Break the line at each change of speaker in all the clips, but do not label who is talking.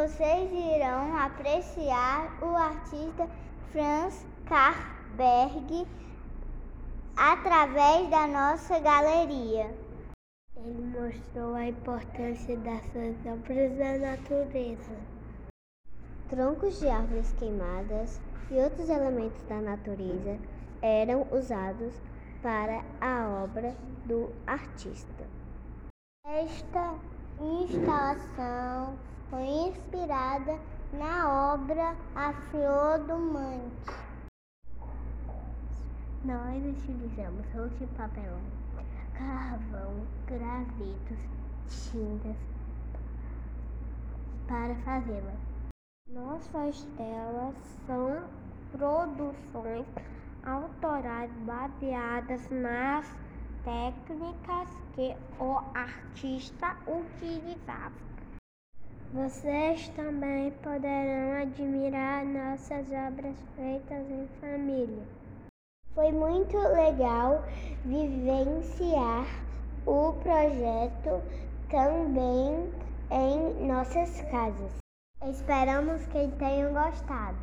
vocês irão apreciar o artista Franz Carberg através da nossa galeria.
Ele mostrou a importância das suas obras da natureza.
Troncos de árvores queimadas e outros elementos da natureza eram usados para a obra do artista.
Esta instalação foi inspirada na obra A Flor do Mangue.
Nós utilizamos rolo de papelão, carvão, gravetos, tintas para fazê-la. Nossas telas são produções autorais baseadas nas técnicas que o artista utilizava. Vocês também poderão admirar nossas obras feitas em família.
Foi muito legal vivenciar o projeto também em nossas casas. Esperamos que tenham gostado.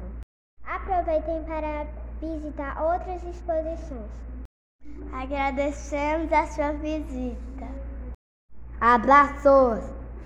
Aproveitem para visitar outras exposições. Agradecemos a sua visita.
Abraços!